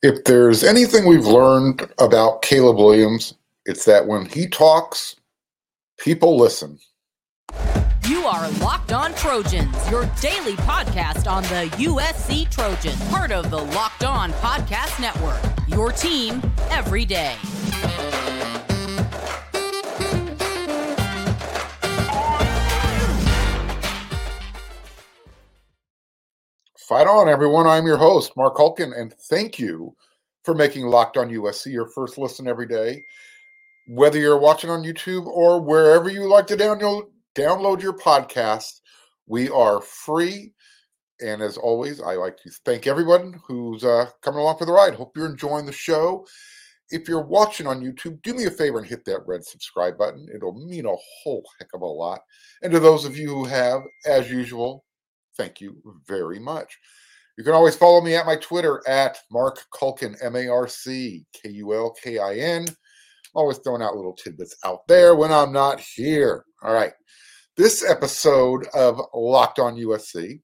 If there's anything we've learned about Caleb Williams, it's that when he talks, people listen. You are Locked On Trojans, your daily podcast on the USC Trojans, part of the Locked On Podcast Network. Your team every day. Fight on, everyone. I'm your host, Marc Kulkin, and thank you for making Locked On USC your first listen every day. Whether you're watching on YouTube or wherever you like to download download your podcast, we are free. And as always, I like to thank everyone who's uh, coming along for the ride. Hope you're enjoying the show. If you're watching on YouTube, do me a favor and hit that red subscribe button. It'll mean a whole heck of a lot. And to those of you who have, as usual, Thank you very much. You can always follow me at my Twitter at Marc Kulkin, M A R C K U L K I N. Always throwing out little tidbits out there when I'm not here. All right. This episode of Locked On USC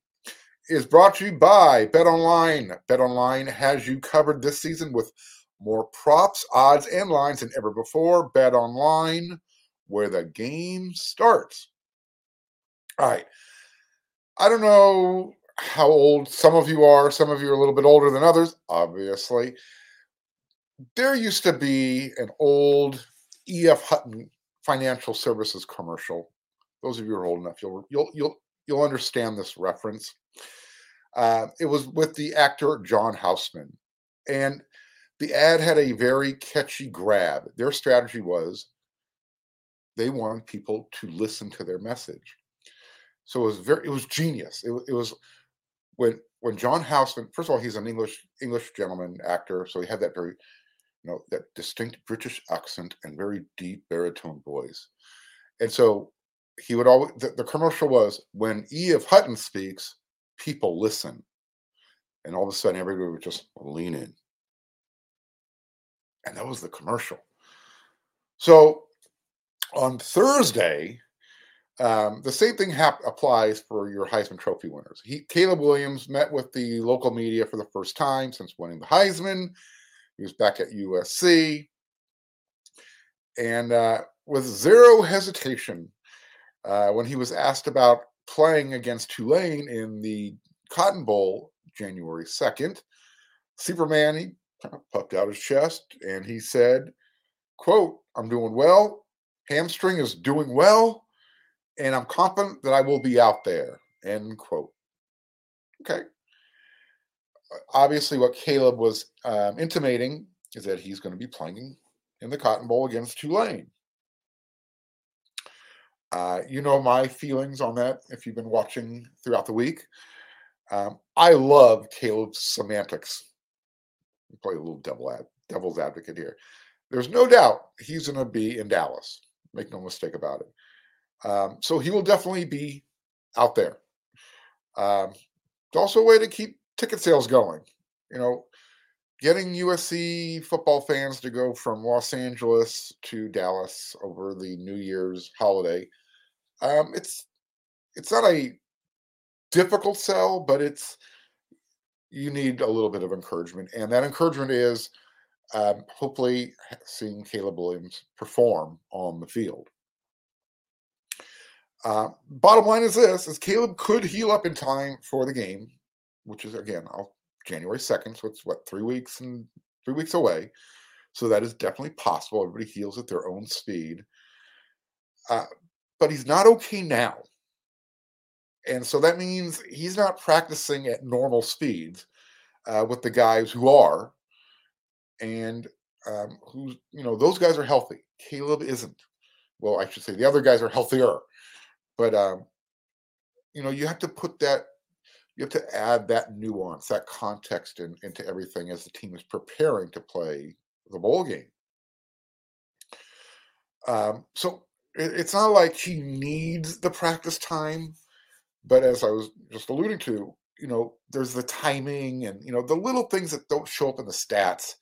is brought to you by Bet Online. Bet Online has you covered this season with more props, odds, and lines than ever before. Bet Online, where the game starts. All right. I don't know how old some of you are. Some of you are a little bit older than others, obviously. There used to be an old EF Hutton financial services commercial. Those of you who are old enough, you'll you'll you'll you'll understand this reference. Uh, it was with the actor John Houseman, and the ad had a very catchy grab. Their strategy was they wanted people to listen to their message. So it was very, it was genius. It, it was when when John Houseman. First of all, he's an English English gentleman actor, so he had that very, you know, that distinct British accent and very deep baritone voice. And so he would always. The, the commercial was when E.F. Hutton speaks, people listen, and all of a sudden everybody would just lean in, and that was the commercial. So on Thursday, um, the same thing hap- applies for your Heisman Trophy winners. He, Caleb Williams met with the local media for the first time since winning the Heisman. He was back at USC. And uh, with zero hesitation, uh, when he was asked about playing against Tulane in the Cotton Bowl January 2nd, Superman, he kind of puffed out his chest and he said, quote, I'm doing well. Hamstring is doing well and I'm confident that I will be out there. End quote. Okay. Obviously, what Caleb was um, intimating is that he's going to be playing in the Cotton Bowl against Tulane. Uh, you know my feelings on that if you've been watching throughout the week. Um, I love Caleb's semantics. Play a little devil ad, devil's advocate here. There's no doubt he's going to be in Dallas. Make no mistake about it. Um, so he will definitely be out there. Um, it's also a way to keep ticket sales going. You know, getting USC football fans to go from Los Angeles to Dallas over the New Year's holiday. Um, it's it's not a difficult sell, but it's you need a little bit of encouragement, and that encouragement is um, hopefully seeing Caleb Williams perform on the field. Uh, bottom line is this: is Caleb could heal up in time for the game, which is again I'll, January second, so it's what three weeks and three weeks away. So that is definitely possible. Everybody heals at their own speed, uh, but he's not okay now, and so that means he's not practicing at normal speeds uh, with the guys who are, and um, who you know those guys are healthy. Caleb isn't. Well, I should say the other guys are healthier but um, you know, you have to put that, you have to add that nuance, that context in, into everything as the team is preparing to play the bowl game. Um, so it, it's not like he needs the practice time, but as I was just alluding to, you know, there's the timing and you know the little things that don't show up in the stats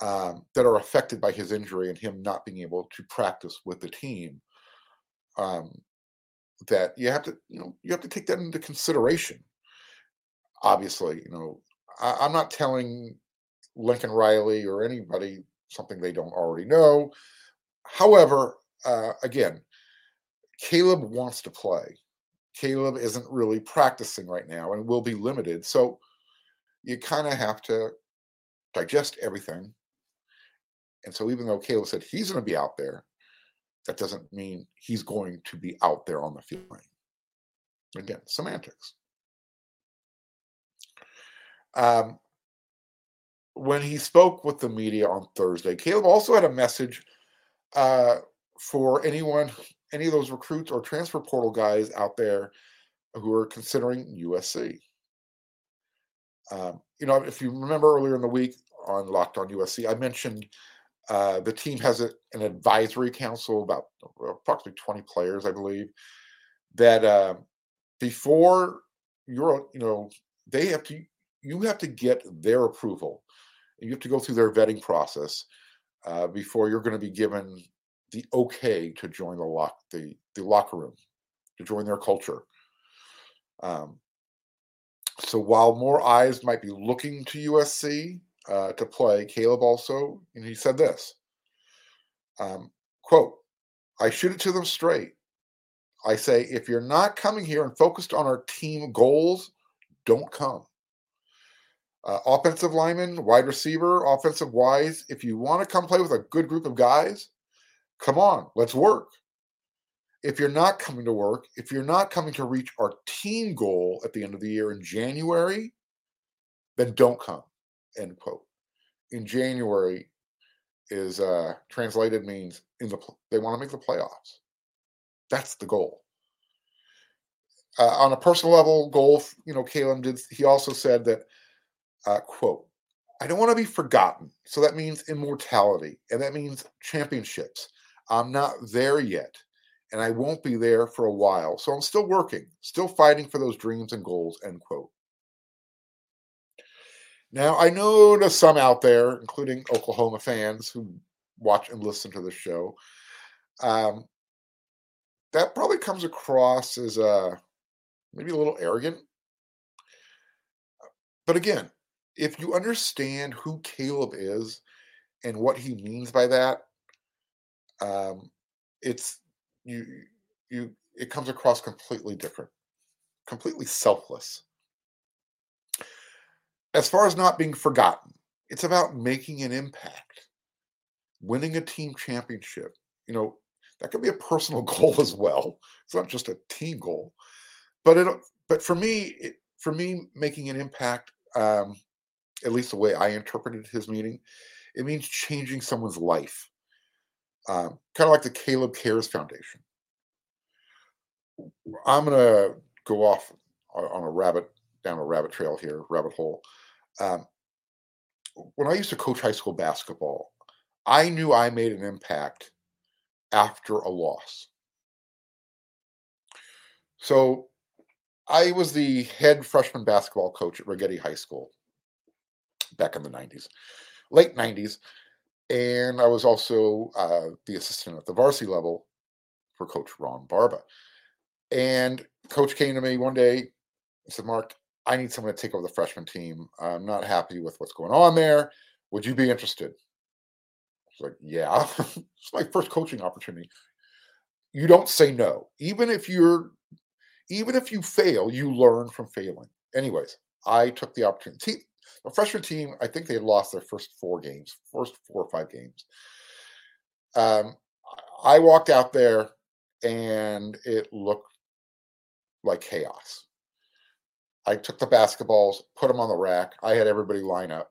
um, that are affected by his injury and him not being able to practice with the team. Um, that you have to you know you have to take that into consideration obviously you know I, am not telling Lincoln Riley or anybody something they don't already know. However, uh, again, Caleb wants to play. Caleb isn't really practicing right now and will be limited. So you kind of have to digest everything. And so even though Caleb said he's going to be out there, that doesn't mean he's going to be out there on the field. Again, semantics. Um, when he spoke with the media on Thursday, Caleb also had a message uh, for anyone, any of those recruits or transfer portal guys out there who are considering USC. Um, you know, if you remember earlier in the week on Locked On USC, I mentioned uh, the team has a, an advisory council about approximately 20 players, I believe, that uh, before you're, you know, they have to, you have to get their approval. You have to go through their vetting process uh, before you're going to be given the okay to join the lock, the, the locker room, to join their culture. Um, so while more eyes might be looking to USC uh, to play, Caleb also, and he said this um, quote, I shoot it to them straight. I say, if you're not coming here and focused on our team goals, don't come. Uh, offensive lineman, wide receiver, offensive wise, if you want to come play with a good group of guys, come on, let's work. If you're not coming to work, if you're not coming to reach our team goal at the end of the year in January, then don't come end quote. In January is uh, translated means in the they want to make the playoffs. That's the goal. Uh, on a personal level, goal, you know, Caleb did. He also said that, uh, quote, I don't want to be forgotten. So that means immortality, and that means championships. I'm not there yet, and I won't be there for a while. So I'm still working, still fighting for those dreams and goals. End quote. Now, I know there's some out there, including Oklahoma fans who watch and listen to the show. Um, that probably comes across as uh, maybe a little arrogant. But again, if you understand who Caleb is and what he means by that, um, it's you you it comes across completely different, completely selfless as far as not being forgotten, it's about making an impact, winning a team championship. You know, that could be a personal goal as well. It's not just a team goal, but it. But for me, it, for me, making an impact, um, at least the way I interpreted his meeting, it means changing someone's life. Um, kind of like the Caleb Cares Foundation. I'm gonna go off on a rabbit down a rabbit trail here, rabbit hole. Um, when I used to coach high school basketball, I knew I made an impact after a loss. So I was the head freshman basketball coach at Righetti High School back in the 90s, late 90s. And I was also uh, the assistant at the varsity level for Coach Ron Barba. And Coach came to me one day and said, Mark, I need someone to take over the freshman team. I'm not happy with what's going on there. Would you be interested? I was like, yeah, it's my first coaching opportunity. You don't say no. Even if you're, even if you fail, you learn from failing. Anyways, I took the opportunity. The freshman team, I think they lost their first four games, first four or five games. Um, I walked out there and it looked like chaos. I took the basketballs, put them on the rack. I had everybody line up.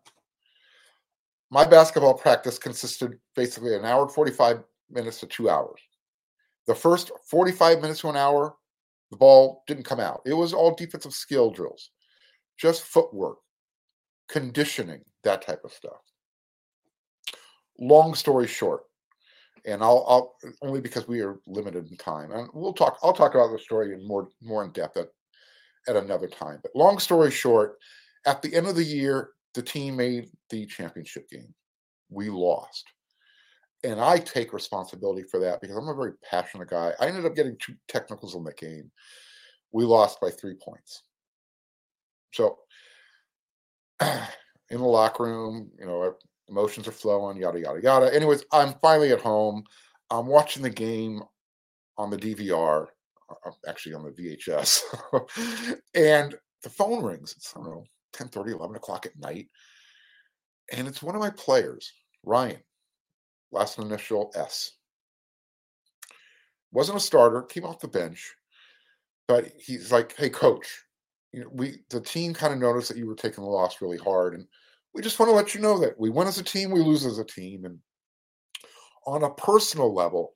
My basketball practice consisted basically an hour and 45 minutes to two hours. The first 45 minutes to an hour, the ball didn't come out. It was all defensive skill drills, just footwork, conditioning, that type of stuff. Long story short, and I'll, I'll only because we are limited in time, and we'll talk. I'll talk about the story in more more in depth at at another time. But long story short, at the end of the year, the team made the championship game. We lost. And I take responsibility for that because I'm a very passionate guy. I ended up getting two technicals in the game. We lost by three points. So, in the locker room. You know, emotions are flowing, yada yada yada. Anyways, I'm finally at home. I'm watching the game on the DVR, Uh, uh, actually on the VHS, and the phone rings. It's I don't know 10, 30, 11 o'clock at night, and it's one of my players, Ryan, last initial S. Wasn't a starter, came off the bench, but he's like, "Hey, coach, you know, we the team kind of noticed that you were taking the loss really hard, and we just want to let you know that we win as a team, we lose as a team, and on a personal level,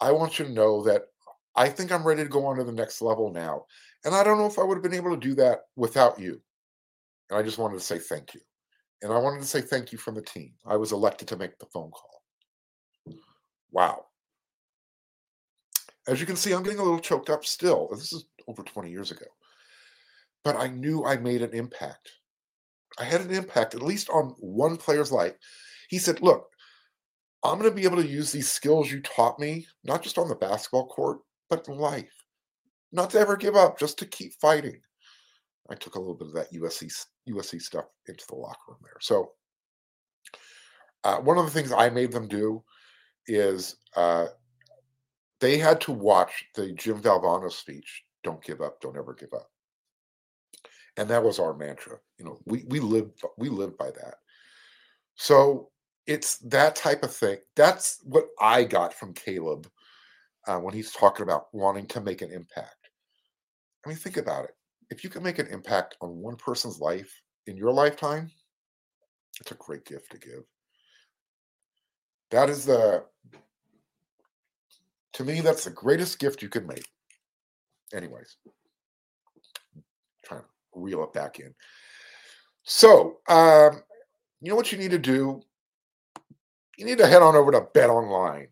I want you to know that I think I'm ready to go on to the next level now, and I don't know if I would have been able to do that without you. And I just wanted to say thank you, and I wanted to say thank you from the team. I was elected to make the phone call. Wow. As you can see, I'm getting a little choked up still. This is over 20 years ago but I knew I made an impact. I had an impact, at least on one player's life. He said, Look, I'm going to be able to use these skills you taught me, not just on the basketball court, but life. Not to ever give up, just to keep fighting. I took a little bit of that USC USC stuff into the locker room there. So uh, one of the things I made them do is uh, they had to watch the Jim Valvano speech. Don't give up. Don't ever give up and that was our mantra you know we we live we live by that so it's that type of thing that's what i got from caleb uh, when he's talking about wanting to make an impact i mean think about it if you can make an impact on one person's life in your lifetime it's a great gift to give that is the to me that's the greatest gift you could make anyways trying to reel it back in. So, um, you know what you need to do? You need to head on over to Bet Online.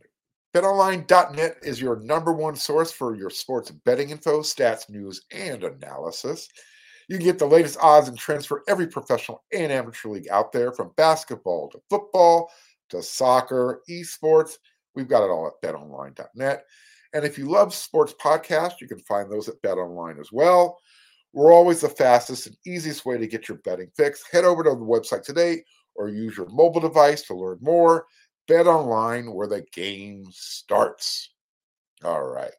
BetOnline.net is your number one source for your sports betting info, stats, news, and analysis. You can get the latest odds and trends for every professional and amateur league out there, from basketball to football to soccer, esports. We've got it all at betonline.net. And if you love sports podcasts, you can find those at BetOnline as well. We're always the fastest and easiest way to get your betting fix. Head over to the website today or use your mobile device to learn more. Bet online where the game starts. All right.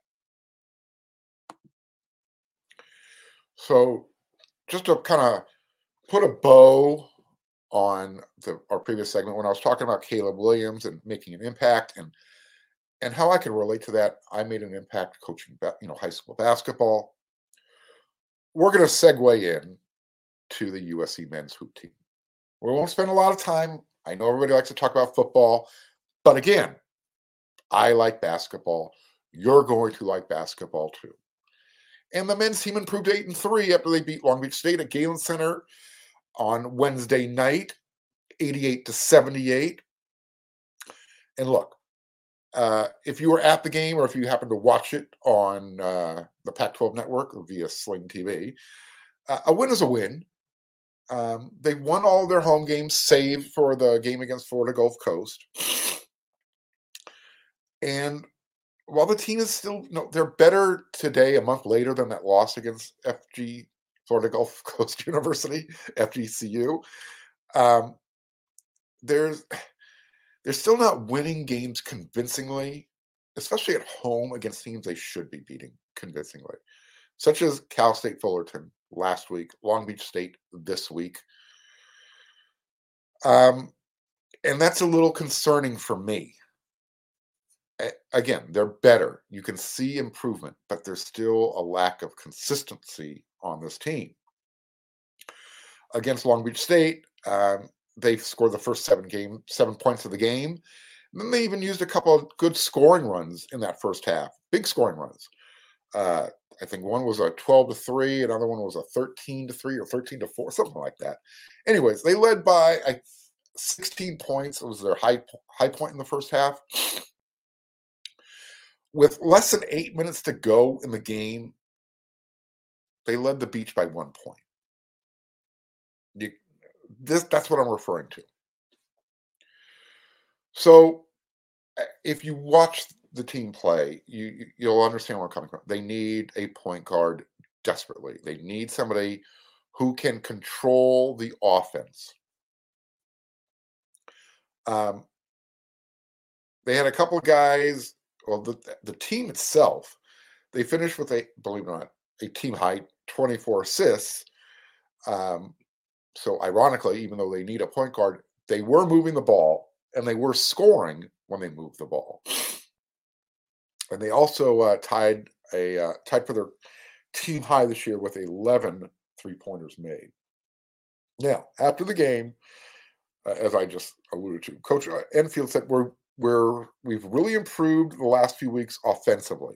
So, just to kind of put a bow on the, our previous segment when I was talking about Caleb Williams and making an impact and and how I can relate to that, I made an impact coaching, you know, high school basketball we're going to segue in to the USC men's hoop team. We won't spend a lot of time. I know everybody likes to talk about football, but again, I like basketball. You're going to like basketball too. And the men's team improved eight and three after they beat Long Beach State at Galen Center on Wednesday night, 88 to 78. And look, uh, if you were at the game or if you happened to watch it on uh, the Pac 12 network or via Sling TV, uh, a win is a win. Um, they won all their home games, save for the game against Florida Gulf Coast. And while the team is still, you know, they're better today, a month later, than that loss against FG, Florida Gulf Coast University, FGCU. Um, there's they're still not winning games convincingly, especially at home against teams they should be beating convincingly, such as Cal State Fullerton last week, Long Beach State this week. Um, and that's a little concerning for me. Again, they're better. You can see improvement, but there's still a lack of consistency on this team. Against Long Beach State, um, they scored the first seven game, seven points of the game. And then they even used a couple of good scoring runs in that first half, big scoring runs. Uh, I think one was a 12 to 3, another one was a 13 to 3 or 13 to 4, something like that. Anyways, they led by I, 16 points. It was their high high point in the first half. With less than eight minutes to go in the game, they led the beach by one point. You, this that's what I'm referring to. So eh, if you watch the team play, you you'll understand where I'm coming from. They need a point guard desperately. They need somebody who can control the offense. Um, they had a couple of guys. Well, the the team itself, they finished with a believe it or not a team high 24 assists. Um, so ironically, even though they need a point guard, they were moving the ball and they were scoring when they moved the ball. And they also uh, tied a uh, tied for their team high this year with 11 three pointers made. Now, after the game, uh, as I just alluded to, Coach uh, Enfield said we're we're we've really improved the last few weeks offensively.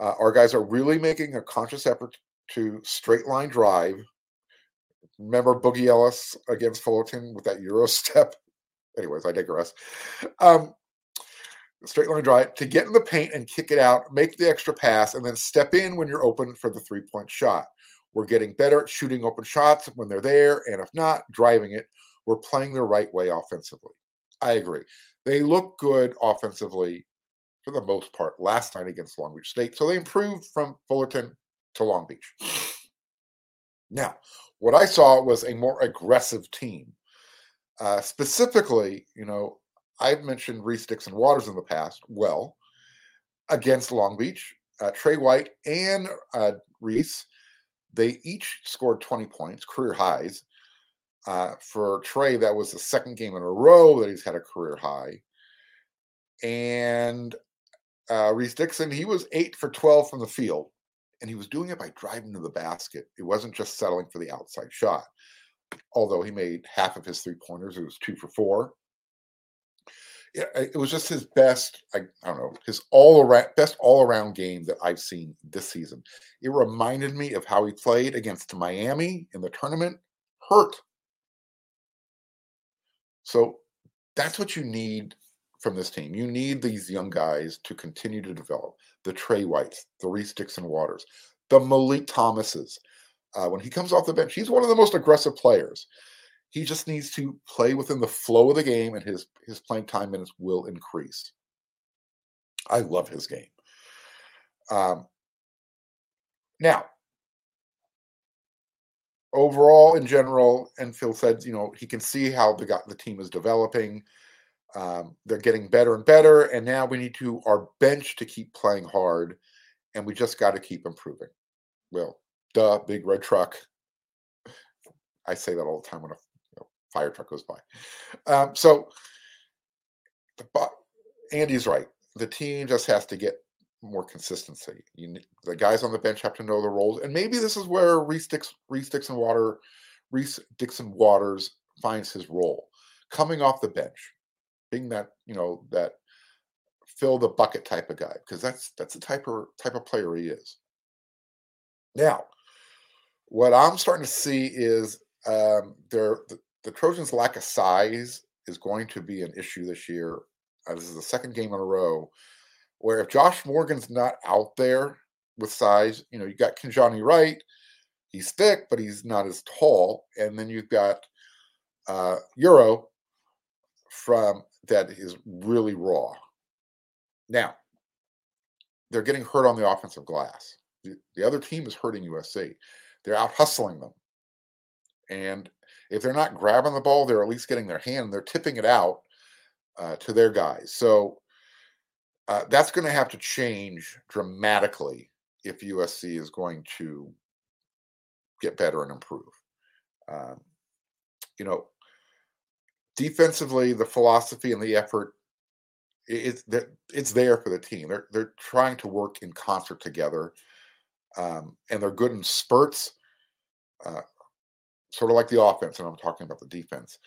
Uh, our guys are really making a conscious effort to straight line drive. Remember Boogie Ellis against Fullerton with that Euro step? Anyways, I digress. Um, straight line drive to get in the paint and kick it out, make the extra pass, and then step in when you're open for the three point shot. We're getting better at shooting open shots when they're there, and if not, driving it. We're playing the right way offensively. I agree. They look good offensively for the most part last night against Long Beach State. So they improved from Fullerton to Long Beach. Now, what I saw was a more aggressive team. Uh, specifically, you know, I've mentioned Reese Dixon Waters in the past. Well, against Long Beach, uh, Tre White and uh, Reese, they each scored 20 points, career highs. Uh, for Tre, that was the second game in a row that he's had a career high. And uh, Reese Dixon, he was eight for 12 from the field, and he was doing it by driving to the basket. It wasn't just settling for the outside shot. Although he made half of his three pointers, it was two for four. It was just his best. I, I don't know his all around best all around game that I've seen this season. It reminded me of how he played against Miami in the tournament. Hurt. So that's what you need from this team. You need these young guys to continue to develop. The Tre Whites, the Reese Dixon Waters, the Malik Thomases. Uh, when he comes off the bench, he's one of the most aggressive players. He just needs to play within the flow of the game, and his his playing time minutes will increase. I love his game. Um, now, overall, in general, Enfield said, you know, he can see how the the team is developing. Um, they're getting better and better, and now we need to our bench to keep playing hard, and we just got to keep improving. Well, duh, big red truck. I say that all the time when a fire truck goes by. Um, so, but Andy's right. The team just has to get more consistency. You, the guys on the bench have to know the roles, and maybe this is where Reese, Dix, Reese Dixon Water, Reese Dixon Waters finds his role, coming off the bench being that you know that fill the bucket type of guy because that's that's the type of type of player he is. Now, what I'm starting to see is um, the, the Trojans' lack of size is going to be an issue this year. Uh, this is the second game in a row where if Josh Morgan's not out there with size, you know, you got Kijani Wright. He's thick, but he's not as tall. And then you've got uh, Euro from that is really raw. Now, they're getting hurt on the offensive glass. The, the other team is hurting USC. They're out hustling them. And if they're not grabbing the ball, they're at least getting their hand. And they're tipping it out uh, to their guys. So uh, that's going to have to change dramatically if USC is going to get better and improve. Um, you know, defensively, the philosophy and the effort it's it's there for the team. They're they're trying to work in concert together, um, and they're good in spurts, uh, sort of like the offense. And I'm talking about the defense.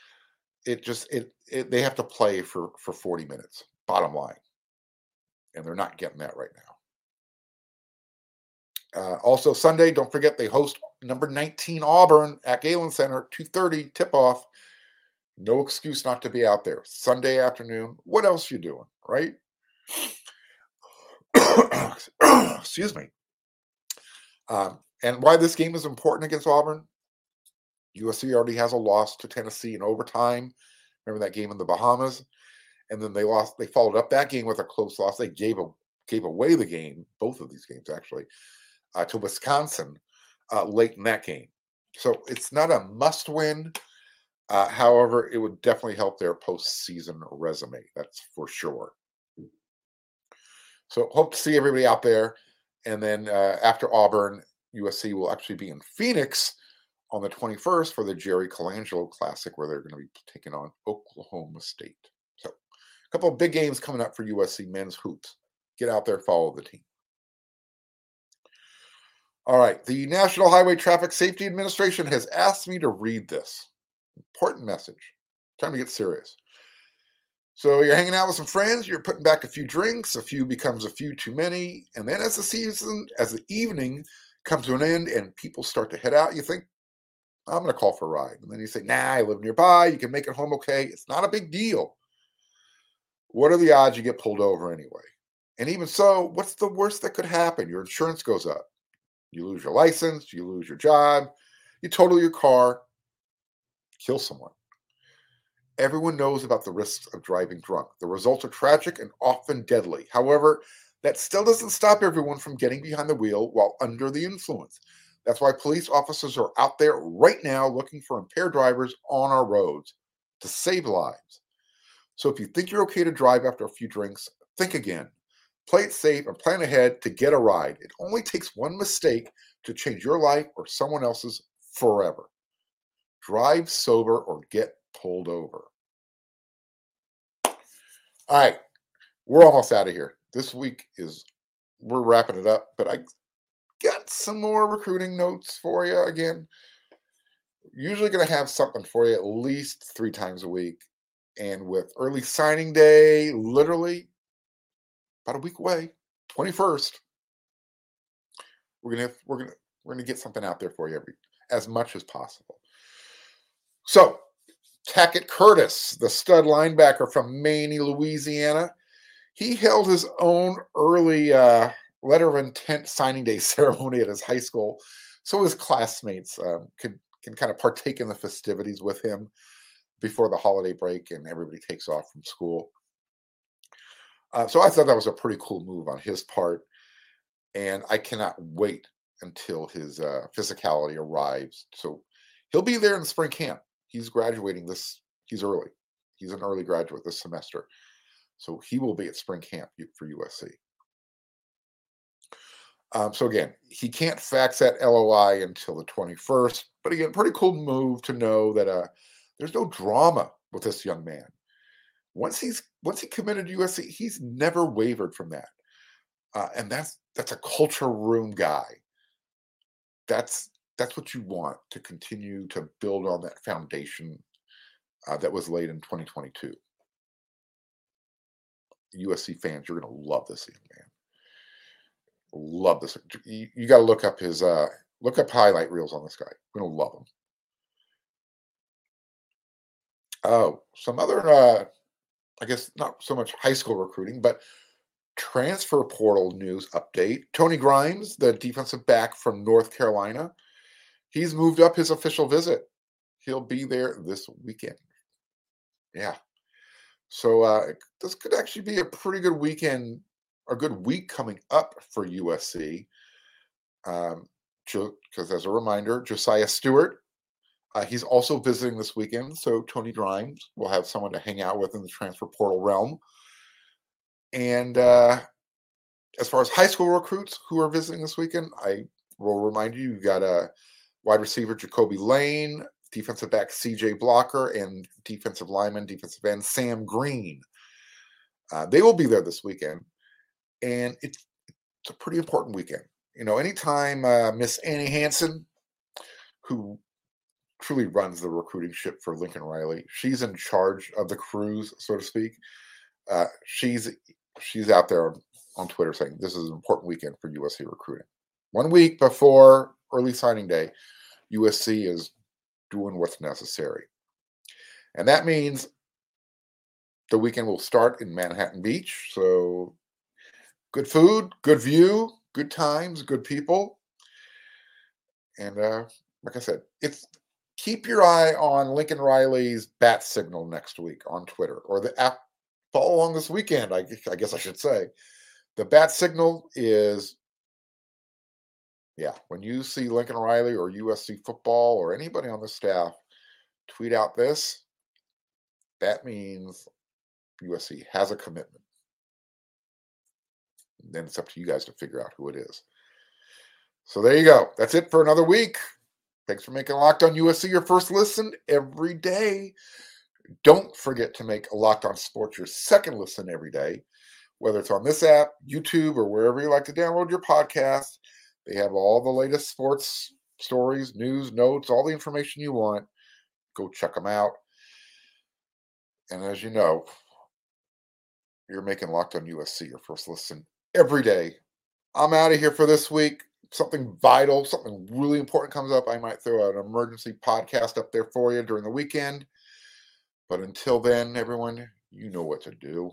It just it, it they have to play for for 40 minutes. Bottom line, and they're not getting that right now. Uh, also Sunday, don't forget they host number 19 Auburn at Galen Center, 2:30 tip off. No excuse not to be out there. Sunday afternoon. What else you doing, right? Excuse me. Um, and why this game is important against Auburn? USC already has a loss to Tennessee in overtime. Remember that game in the Bahamas? And then they lost. They followed up that game with a close loss. They gave a gave away the game, both of these games actually, uh, to Wisconsin uh, late in that game. So it's not a must win, Uh, however, it would definitely help their postseason resume. That's for sure. So hope to see everybody out there. And then uh, after Auburn, USC will actually be in Phoenix on the 21st for the Jerry Colangelo Classic, where they're going to be taking on Oklahoma State. So a couple of big games coming up for USC men's hoops. Get out there, follow the team. All right. The National Highway Traffic Safety Administration has asked me to read this important message. Time to get serious. So you're hanging out with some friends, you're putting back a few drinks, a few becomes a few too many, and then as the season, as the evening comes to an end and people start to head out, you think, I'm going to call for a ride. And then you say, nah, I live nearby, you can make it home okay. It's not a big deal. What are the odds you get pulled over anyway? And even so, what's the worst that could happen? Your insurance goes up. You lose your license, you lose your job, you total your car, kill someone. Everyone knows about the risks of driving drunk. The results are tragic and often deadly. However, that still doesn't stop everyone from getting behind the wheel while under the influence. That's why police officers are out there right now looking for impaired drivers on our roads to save lives. So if you think you're okay to drive after a few drinks, think again. Play it safe and plan ahead to get a ride. It only takes one mistake to change your life or someone else's forever. Drive sober or get pulled over. All right, we're almost out of here. This week is we're wrapping it up, but I some more recruiting notes for you again. Usually going to have something for you at least three times a week. And with early signing day, literally about a week away, 21st, we're gonna we're gonna we're gonna get something out there for you every as much as possible. So Tackett Curtis, the stud linebacker from Many, Louisiana, he held his own early uh, letter of intent signing day ceremony at his high school, so his classmates um, can can kind of partake in the festivities with him before the holiday break and everybody takes off from school. Uh, so I thought that was a pretty cool move on his part, and I cannot wait until his uh, physicality arrives. So he'll be there in spring camp. He's graduating this. He's early. He's an early graduate this semester, so he will be at spring camp for USC. Um, so again, he can't fax that LOI until the 21st. But again, pretty cool move to know that uh, there's no drama with this young man. Once he's once he committed to USC, he's never wavered from that, uh, and that's that's a culture room guy. That's that's what you want to continue to build on that foundation uh, that was laid in 2022. USC fans, you're going to love this young man. Love this. You, you got to look up his uh, look up highlight reels on this guy. You're to love him. Oh, some other, uh, I guess not so much high school recruiting, but transfer portal news update. Tony Grimes, the defensive back from North Carolina, he's moved up his official visit. He'll be there this weekend. Yeah. So uh, this could actually be a pretty good weekend, a good week coming up for USC. Um, because as a reminder, Josiah Stewart, uh, he's also visiting this weekend. So Tony Grimes will have someone to hang out with in the transfer portal realm. And uh, as far as high school recruits who are visiting this weekend, I will remind you, you got a wide receiver Jacoby Lane, defensive back CJ Blocker, and defensive lineman, defensive end Sam Green. Uh, they will be there this weekend, and it's, it's a pretty important weekend. You know, anytime uh, Miss Annie Hanson, who truly runs the recruiting ship for Lincoln Riley, she's in charge of the cruise, so to speak. Uh, she's she's out there on, on Twitter saying this is an important weekend for USC recruiting. One week before early signing day, USC is doing what's necessary. And that means the weekend will start in Manhattan Beach. So good food, good view, good times, good people. And uh, like I said, it's keep your eye on Lincoln Riley's bat signal next week on Twitter or the app follow along this weekend, I, I guess I should say. The bat signal is yeah, when you see Lincoln Riley or USC football or anybody on the staff tweet out this, that means USC has a commitment. Then it's up to you guys to figure out who it is. So there you go. That's it for another week. Thanks for making Locked On USC your first listen every day. Don't forget to make Locked On Sports your second listen every day, whether it's on this app, YouTube, or wherever you like to download your podcast. They have all the latest sports stories, news, notes, all the information you want. Go check them out. And as you know, you're making Locked On USC your first listen every day. I'm out of here for this week. Something vital, something really important comes up. I might throw an emergency podcast up there for you during the weekend. But until then, everyone, you know what to do.